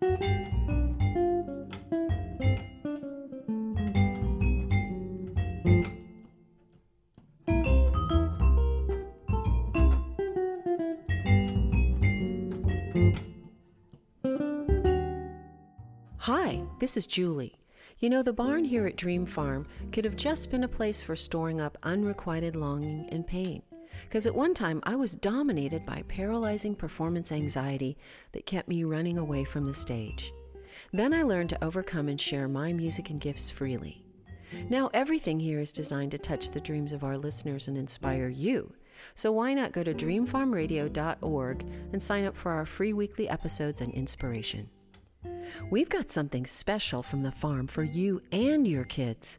Hi, this is Julie. You know, the barn here at Dream Farm could have just been a place for storing up unrequited longing and pain. Because at one time I was dominated by paralyzing performance anxiety that kept me running away from the stage. Then I learned to overcome and share my music and gifts freely. Now everything here is designed to touch the dreams of our listeners and inspire you. So why not go to dreamfarmradio.org and sign up for our free weekly episodes and inspiration? We've got something special from the farm for you and your kids.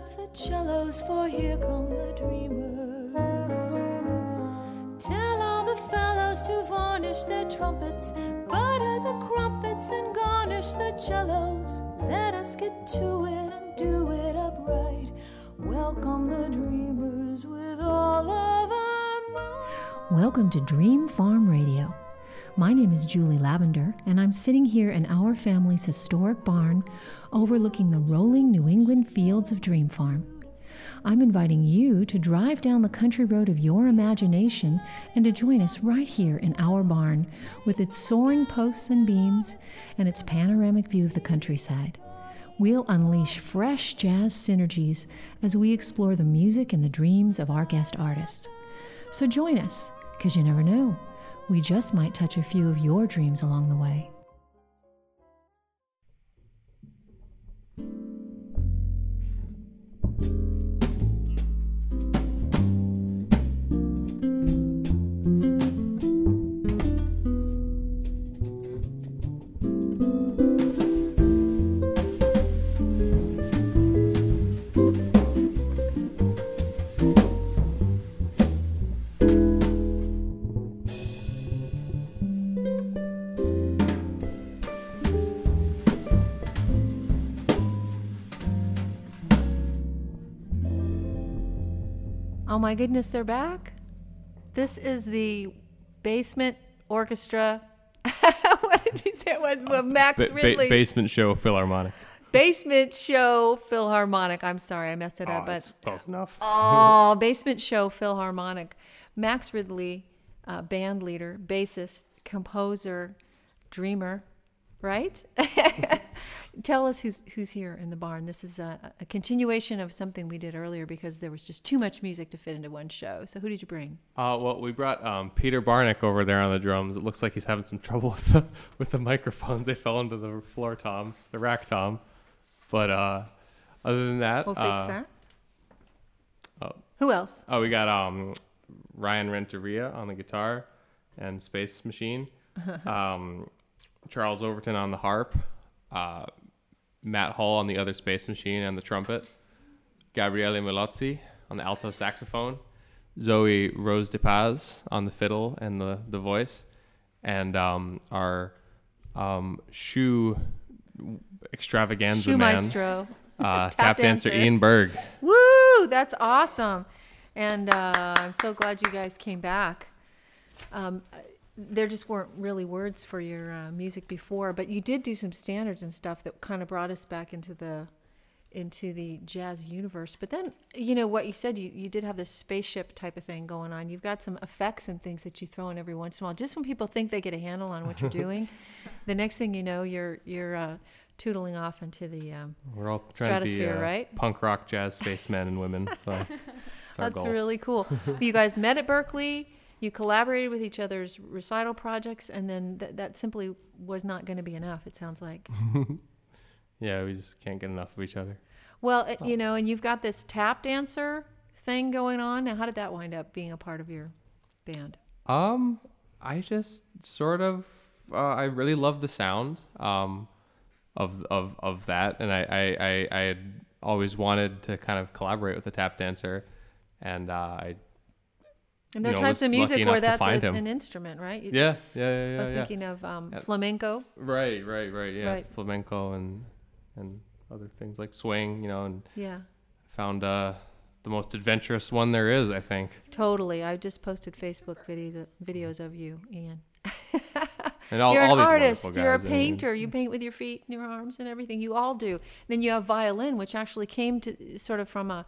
Up the cellos, for here come the dreamers. Tell all the fellows to varnish their trumpets, butter the crumpets, and garnish the cellos. Let us get to it and do it upright. Welcome the dreamers with all of our might. Welcome to Dream Farm Radio. My name is Julie Lavender, and I'm sitting here in our family's historic barn overlooking the rolling New England fields of Dream Farm. I'm inviting you to drive down the country road of your imagination and to join us right here in our barn with its soaring posts and beams and its panoramic view of the countryside. We'll unleash fresh jazz synergies as we explore the music and the dreams of our guest artists. So join us, because you never know. We just might touch a few of your dreams along the way. Oh my goodness, they're back. This is the basement orchestra. what did you say it was? Well, Max Ba- ba- Ridley. basement show Philharmonic. basement show Philharmonic. I'm sorry, I messed it Oh, up, but close enough. Oh, basement show Philharmonic. Max Ridley, uh, band leader, bassist, composer, dreamer, right? Tell us who's who's here in the barn. This is a, a continuation of something we did earlier because there was just too much music to fit into one show. So who did you bring? Uh, well, we brought um, Peter Barnick over there on the drums. It looks like he's having some trouble with the with the microphones. They fell into the floor tom, the rack tom. But uh, other than that, We'll fix uh, that. oh. Who else? Oh, we got um, Ryan Renteria on the guitar and Space Machine. um, Charles Overton on the harp. Uh, Matt Hall on the other Space Machine and the trumpet. Gabriele Melozzi on the alto saxophone. Zoe Rose de Paz on the fiddle and the, the voice. And um, our um, shoe extravaganza Shoe man, Maestro. uh, Tap dancer dancer. Ian Berg. Woo! That's awesome. And uh, I'm so glad you guys came back. Um, there just weren't really words for your uh, music before, but you did do some standards and stuff that kind of brought us back into the into the jazz universe. But then, you know what you said, you, you did have this spaceship type of thing going on. You've got some effects and things that you throw in every once in a while, just when people think they get a handle on what you're doing. the next thing you know, you're you're uh, tootling off into the um, We're all trying to be Stratosphere, uh, right? punk rock jazz spacemen and women. So That's goal. really cool. you guys met at Berklee. You collaborated with each other's recital projects, and then th- that simply was not going to be enough. It sounds like. yeah, we just can't get enough of each other. Well, it, you know, and you've got this tap dancer thing going on. Now, how did that wind up being a part of your band? Um, I just sort of uh, I really love the sound um of of of that, and I I I, I had always wanted to kind of collaborate with a tap dancer, and uh, I And there you are know, types of music where that's a, an instrument, right? You- yeah yeah yeah yeah, I was yeah. thinking of um, flamenco. right right right yeah Right. flamenco and and other things like swing, you know, and Yeah, found uh the most adventurous one there is, I think. totally. I just posted Facebook videos videos of you, Ian. And all, You're all an these artist. You're a guys, and- painter. You paint with your feet and your arms and everything. You all do. Then you have violin, which actually came to sort of from a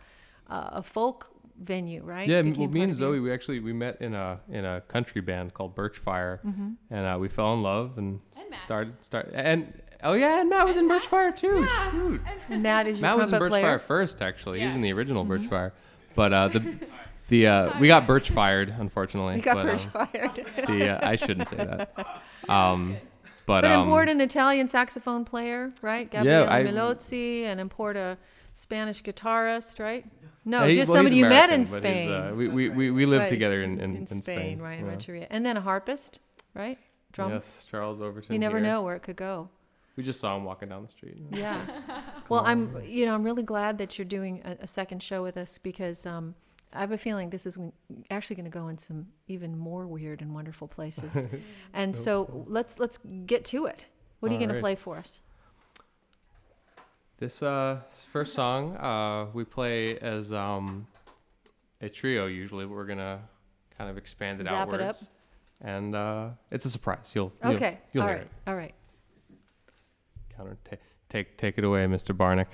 a a folk venue, right? Yeah, well, me and of you. Zoe, we actually we met in a in a country band called Birchfire, Mm-hmm. and uh, we fell in love and, And Matt. started start and oh yeah, and Matt was in Birchfire too. Shoot. And Matt is your Matt was in trumpet Birchfire player. first, actually. He was in the original Birchfire, but uh, the the uh, we got Birch fired, unfortunately. You got but, birch um, fired. the uh, I shouldn't say that. Um, but But um, import an Italian saxophone player, right? Gabriele I- Melozzi, and import a Spanish guitarist, right? No, uh, he- just well, somebody you met in he's, Spain. Uh, we, we, we, we lived Right. together in, in, in, Spain, Spain. Ryan yeah. And then a harpist, right? Drum. Yes, Charles Overton. you never here. know where it could go. We just saw him walking down the street. Yeah. well, I'm you know I'm really glad that you're doing a, a second show with us because um, I have a feeling this is actually going to go in some even more weird and wonderful places. and so, let's let's get to it. What are you All going to play for us? This uh first song uh we play as um a trio usually, but we're gonna kind of expand it Zap it outwards. up. And uh it's a surprise. You'll, you'll Okay. you'll All hear right. it. All right. Counter ta- take take it away, Mr. Barnick.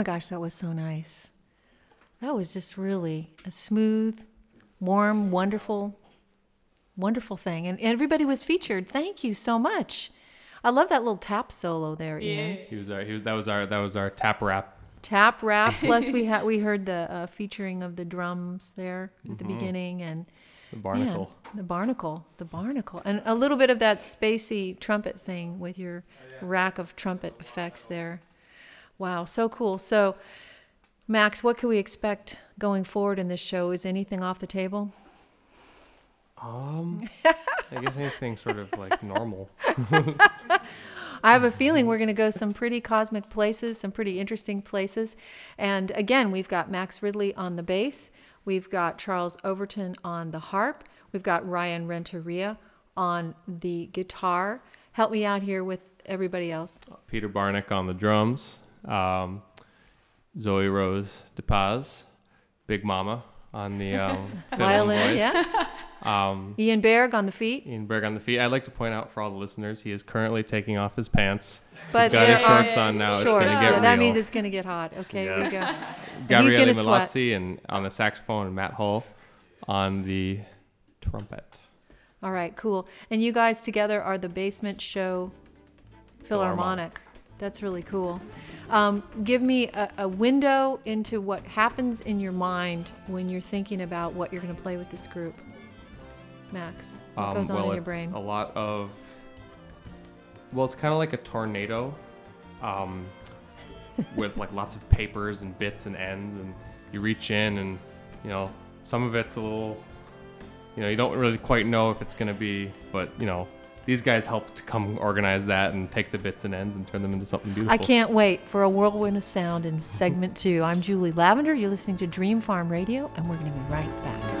My gosh, that was so nice. That was just really a smooth, warm, wonderful, wonderful thing. And everybody was featured. Thank you so much. I love that little tap solo there, Ian. He was our, he was that was our that was our tap rap. Tap rap. Plus, we had we heard the uh, featuring of the drums there at the beginning, and The barnacle. Man, the barnacle, the barnacle, and a little bit of that spacey trumpet thing with your rack of trumpet effects there. Wow, so cool. So, Max, what can we expect going forward in this show? Is anything off the table? Um, I guess anything sort of like normal. I have a feeling we're going to go some pretty cosmic places, some pretty interesting places. And again, we've got Max Ridley on the bass, we've got Charles Overton on the harp, we've got Ryan Renteria on the guitar. Help me out here with everybody else. Peter Barnick on the drums. Um, Zoe Rose DePaz, Big Mama on the um, Violin, yeah. Um, Ian Berg on the feet. Ian Berg on the feet. I'd like to point out for all the listeners, he is currently taking off his pants. But He's got his shorts on now. It's gonna get so that means it's going to get hot. Okay, here we go. Gabriele. Melozzi and on the saxophone and Matt Hull on the trumpet. All right, cool. And you guys together are the Basement Show Philharmonic. That's really cool. Um, give me a, a window into what happens in your mind when you're thinking about what you're going to play with this group. Max, what Um, goes on well, in your it's brain? a lot of. Well, it's kind of like a tornado, um, with like lots of papers and bits and ends, and you reach in, and you know some of it's a little, you know, you don't really quite know if it's gonna be, but you know, these guys help to come organize that and take the bits and ends and turn them into something beautiful. I can't wait for a whirlwind of sound in segment two. I'm Julie Lavender. You're listening to Dream Farm Radio, and we're going to be right back.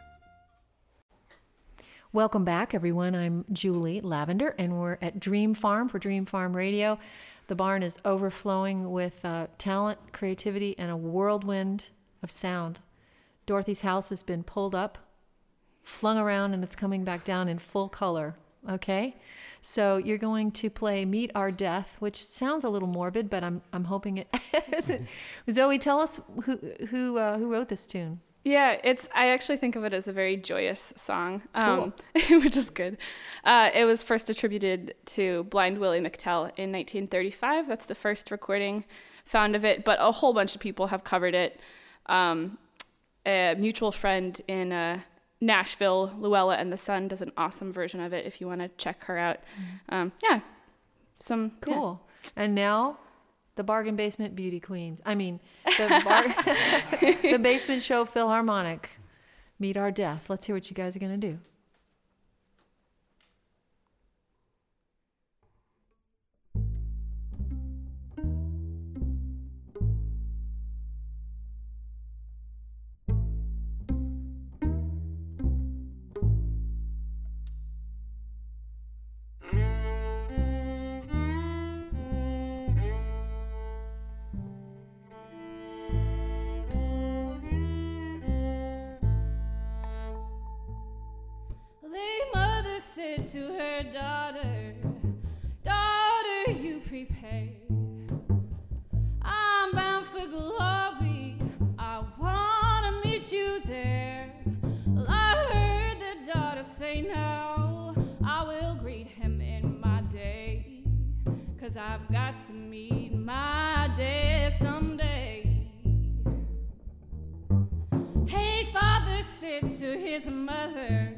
Welcome back, everyone. I'm Julie Lavender, and we're at Dream Farm for Dream Farm Radio. The barn is overflowing with uh, talent, creativity, and a whirlwind of sound. Dorothy's house has been pulled up, flung around, and it's coming back down in full color. Okay? So you're going to play Meet Our Death, which sounds a little morbid, but I'm, I'm hoping it isn't. Zoe, tell us who, who, uh, who wrote this tune. Yeah, it's. I actually think of it as a very joyous song, um, which is good. Uh, it was first attributed to Blind Willie McTell in 1935. That's the first recording found of it, but a whole bunch of people have covered it. Um, a mutual friend in uh, Nashville, Luella and the Sun, does an awesome version of it. If you want to check her out, um, yeah, some yeah. Cool. And now, the Bargain Basement Beauty Queens. I mean, the, bar- the Basement Show Philharmonic. Meet Our Death. Let's hear what you guys are going to do. Said to her daughter, Daughter, you prepare. I'm bound for glory. I wanna meet you there. Well, I heard the daughter say, No, I will greet him in my day. Cause I've got to meet my dad someday. Hey, father said to his mother,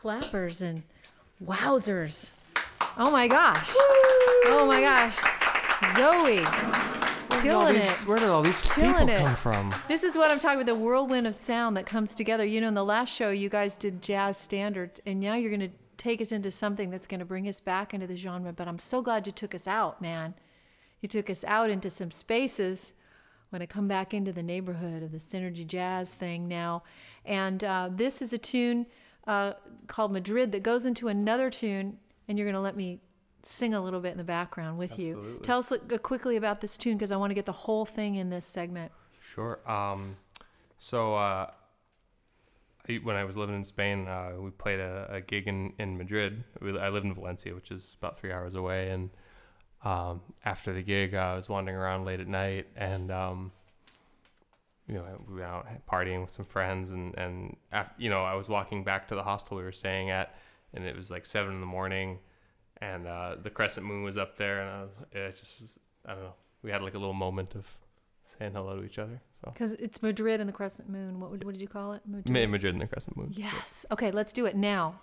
clappers and wowzers. Oh my gosh. Oh my gosh. Zoe. Where did all Killing these, it. where did all these Killing people it. come from? This is what I'm talking about the whirlwind of sound that comes together. You know, in the last show, you guys did jazz standard, and now you're going to take us into something that's going to bring us back into the genre. But I'm so glad you took us out, man. You took us out into some spaces. When I come back into the neighborhood of the synergy jazz thing now, and uh, this is a tune uh, called Madrid that goes into another tune, and you're going to let me sing a little bit in the background with you. Tell us quickly about this tune because I want to get the whole thing in this segment. Sure. Um, so uh, I, when I was living in Spain, uh, we played a, a gig in, in Madrid. We, I lived in Valencia, which is about three hours away. And um, after the gig, I was wandering around late at night, and um, you know, we went out partying with some friends, and and af- you know, I was walking back to the hostel we were staying at, and it was like seven in the morning, and uh, the crescent moon was up there, and I was, it just was, I don't know. We had like a little moment of saying hello to each other. So Because it's Madrid and the crescent moon. What, would, what did you call it? Madrid. Madrid and the crescent moon. Yes. Okay, let's do it now.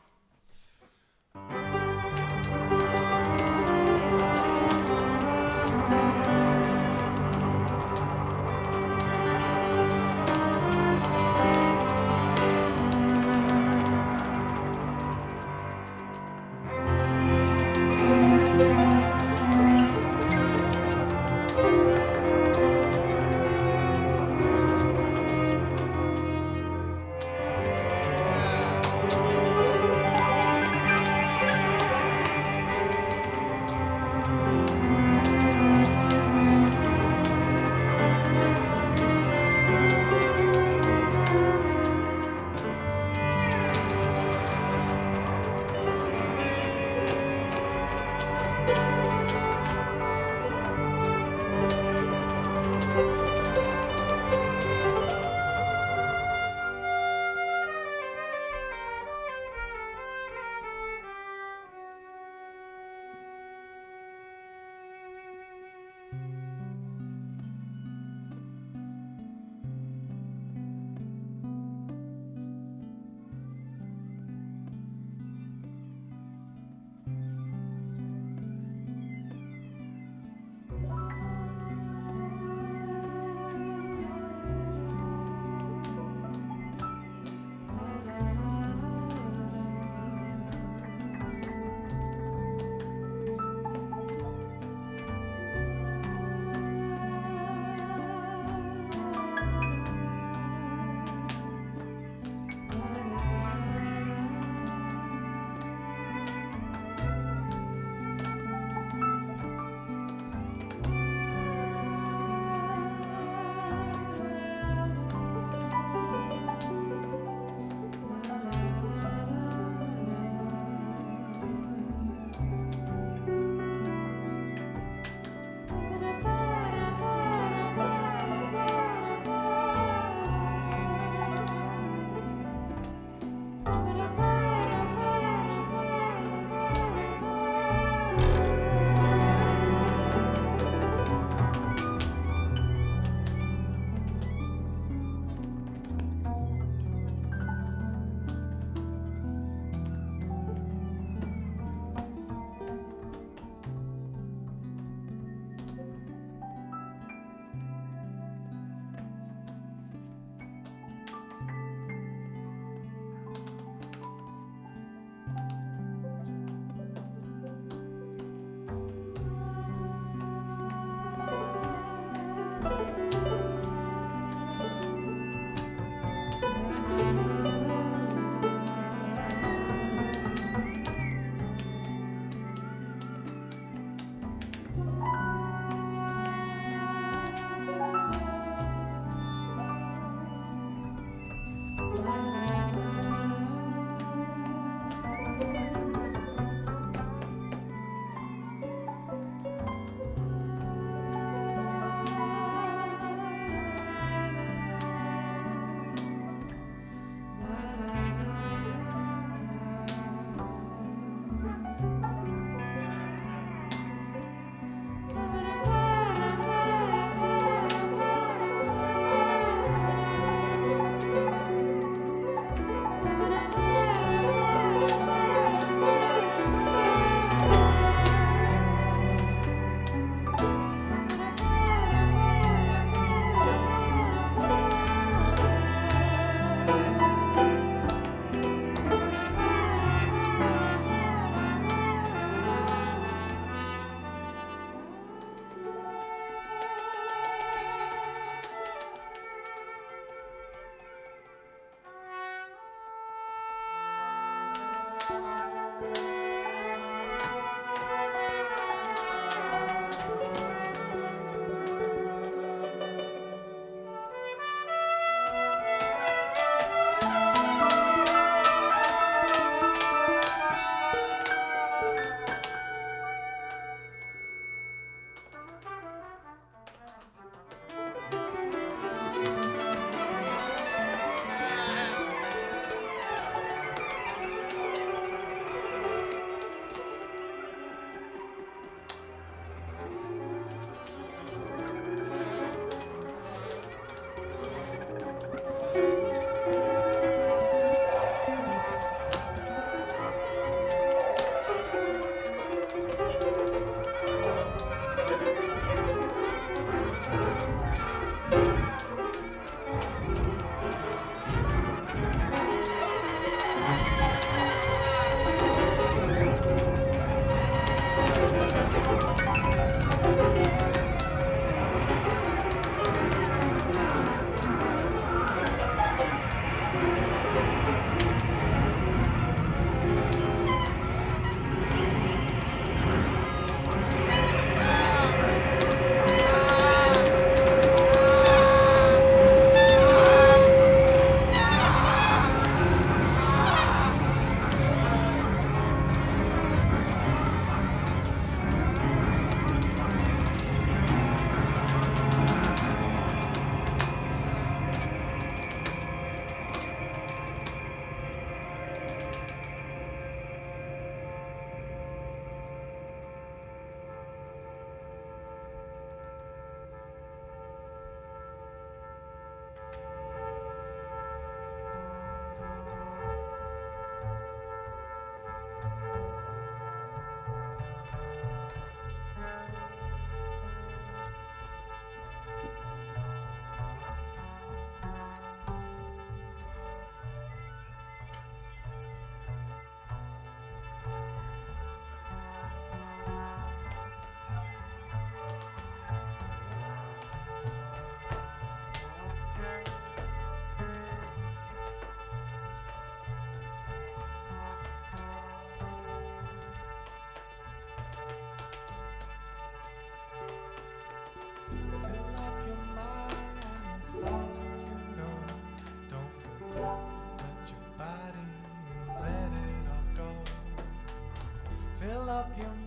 up your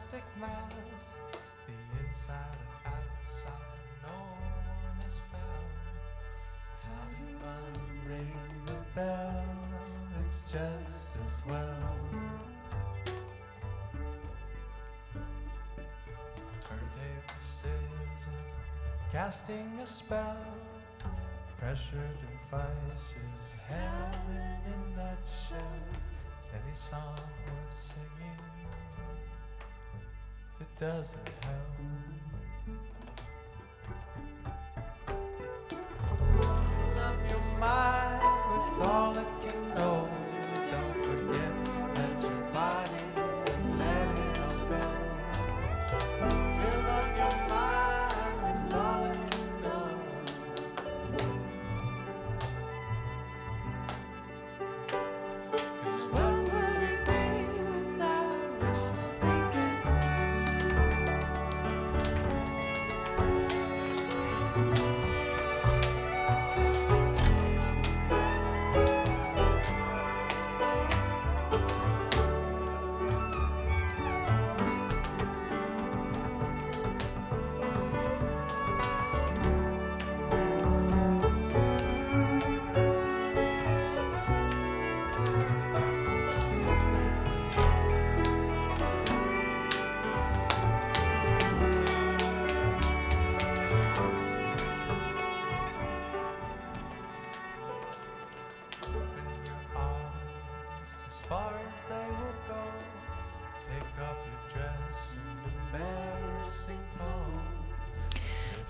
plastic mouths, the inside and outside, no one has found how to unring the bell. It's just as well. Turntable scissors, casting a spell. Pressure devices, hell in a nutshell. Is any song worth singing it doesn't help?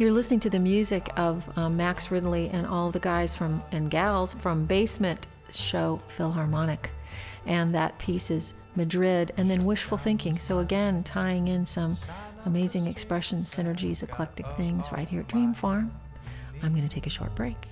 You're listening to the music of um, Max Ridley and all the guys from and gals from Basement Show Philharmonic, and that piece is Madrid, and then Wishful Thinking. So again, tying in some amazing expressions, synergies, eclectic things right here at Dream Farm. I'm going to take a short break.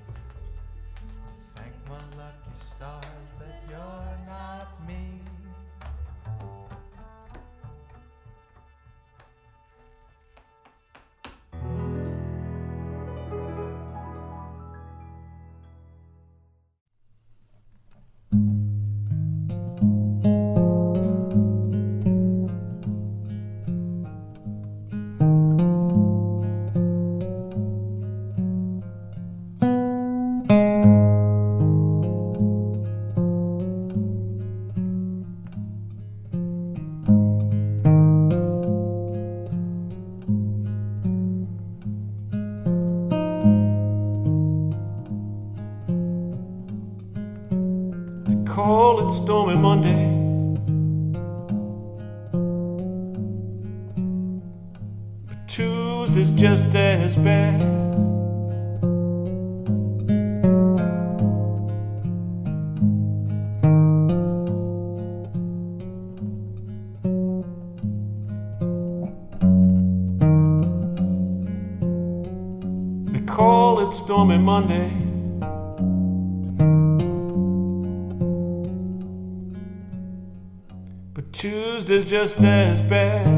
Just as bad.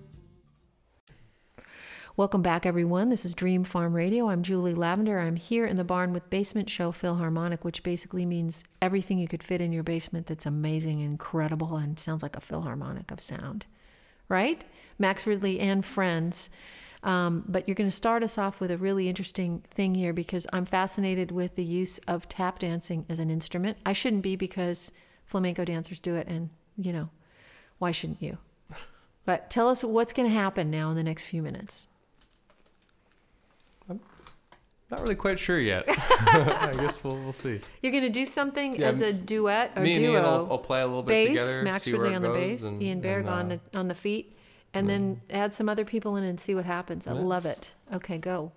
Welcome back, everyone. This is Dream Farm Radio. I'm Julie Lavender. I'm here in the barn with Basement Show Philharmonic, which basically means everything you could fit in your basement that's amazing, incredible, and sounds like a philharmonic of sound, right? Max Ridley and friends. Um, but you're going to start us off with a really interesting thing here because I'm fascinated with the use of tap dancing as an instrument. I shouldn't be because flamenco dancers do it, and you know, why shouldn't you? But tell us what's going to happen now in the next few minutes. Not really quite sure yet. I guess we'll, we'll see. You're going to do something Yeah, as a duet or Me and duo. Ian will, will play a little bit bass, together. Max Ridley on the bass, and- Ian Berg and, on uh, the on the feet, and then add some other people in and see what happens. I Yeah. love it. Okay, go.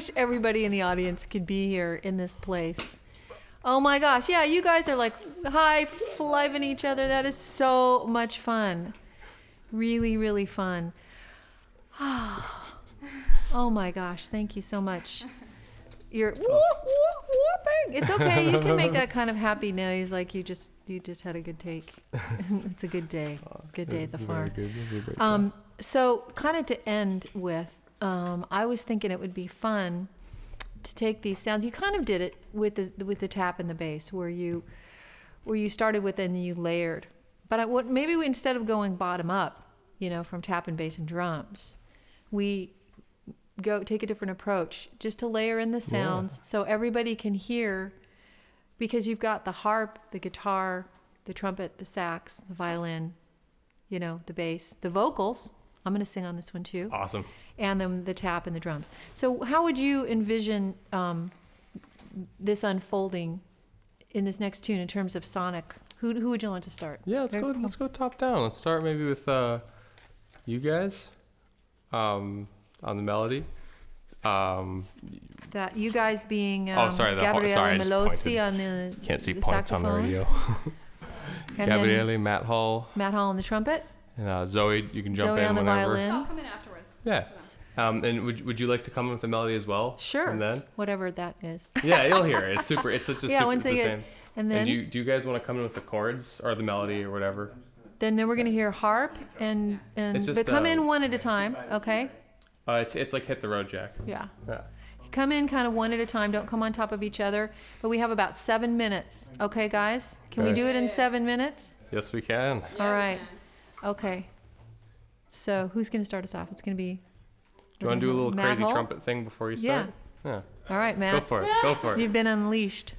Wish everybody in the audience could be here in this place. Oh my gosh. Yeah, you guys are like high fiving each other. That is so much fun. Really, really fun. Oh my gosh, thank you so much. You're whoop, whoop, whooping. It's okay. You can make that kind of happy noise like you just you just had a good take. it's a good day. Good day at the farm. Um, so, kind of to end with, um, I was thinking it would be fun to take these sounds. You kind of did it with the with the tap and the bass, where you where you started with and you layered. But I, what maybe we, instead of going bottom up, you know, from tap and bass and drums, we go take a different approach, just to layer in the sounds so everybody can hear. Because you've got the harp, the guitar, the trumpet, the sax, the violin, you know, the bass, the vocals. I'm going to sing on this one too Awesome. and then the tap and the drums. So, how would you envision um, this unfolding in this next tune in terms of sonic? Who, who would you want to start? Yeah, let's Very go. cool. Let's go top down. Let's start maybe with uh, you guys um, on the melody. Um, That you guys being um, Oh, sorry, the har- Gabriele sorry, I Melozzi on the can't see the points on the saxophone, radio. Gabriele, Matt Hall, Matt Hall on the trumpet, and uh, Zoe. You can jump Zoe in on the whenever. violin. I'll come in afterwards. Yeah. Um, and would, would you like to come in with the melody as well? Sure. And then whatever that is. yeah, you'll hear it. It's super. It's such a Yeah, super. once It's the get- same. And then And do you, do you guys want to come in with the chords or the melody or whatever? then then we're gonna hear harp and and It's just, but come uh, in one at a time, okay? Uh, it's it's like hit the road, Jack. Yeah. Yeah. Come in kind of one at a time. Don't come on top of each other. But we have about seven minutes. Okay, guys? Can we Okay. do it in seven minutes? Yes, we can. All right. Okay. So who's going to start us off? It's going to be. Do you want to do a little Matt crazy Hall? trumpet thing before you start? Yeah. All right, Matt. Go for it. Go for it. You've been unleashed.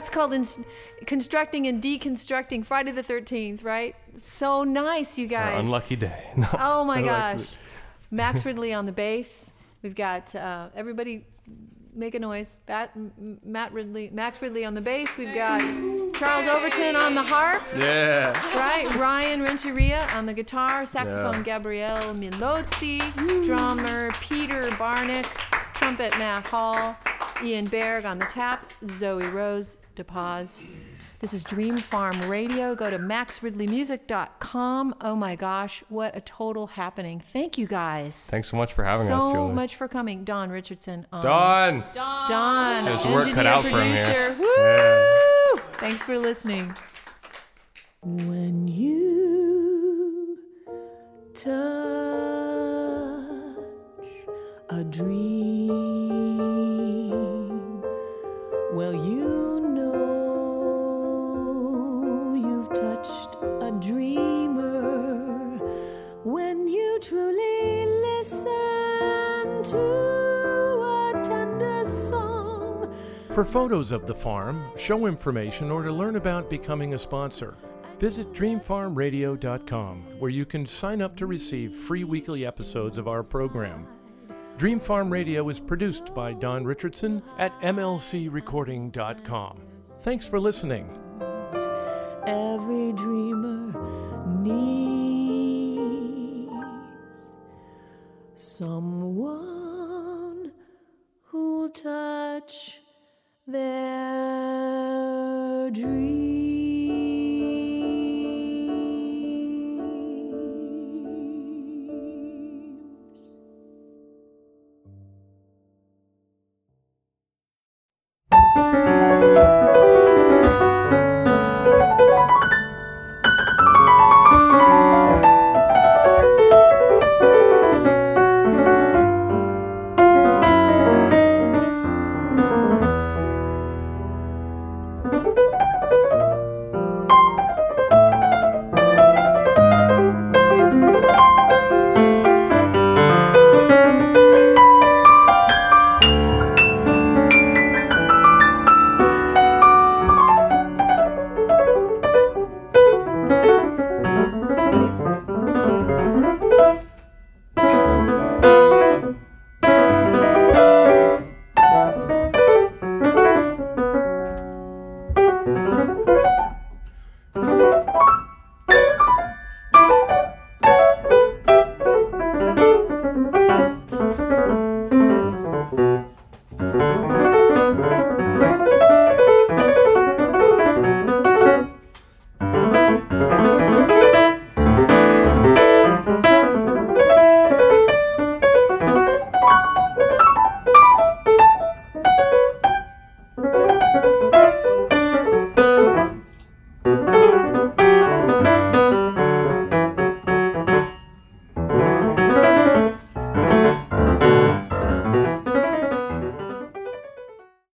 That's called ins constructing and deconstructing Friday the 13th, right? So nice, you Our guys. unlucky day. No. Oh my gosh. Max Ridley on the bass. We've got uh, everybody make a noise. Bat, M- M- Matt Ridley, Max Ridley on the bass. We've got Charles Overton on the harp, Yeah. right? Ryan Renteria on the guitar, saxophone Gabrielle Melozzi, drummer Peter Barnick, trumpet Matt Hall, Ian Berg on the taps, Zoe Rose DePaz. This is Dream Farm Radio. Go to maxridleymusic.com. Oh my gosh, what a total happening. Thank you guys Thanks so much for having so us, Julie. So much for coming. Don Richardson. On. Don. Don. There's work engineer, cut out for him producer. here. Woo! Thanks for listening. When you touch a dream, truly listen to a tender song. For photos of the farm, show information, or to learn about becoming a sponsor, visit dreamfarmradio.com where you can sign up to receive free weekly episodes of our program. Dream Farm Radio is produced by Don Richardson at mlcrecording.com. Thanks for listening. every dreamer needs someone who'll touch their dreams.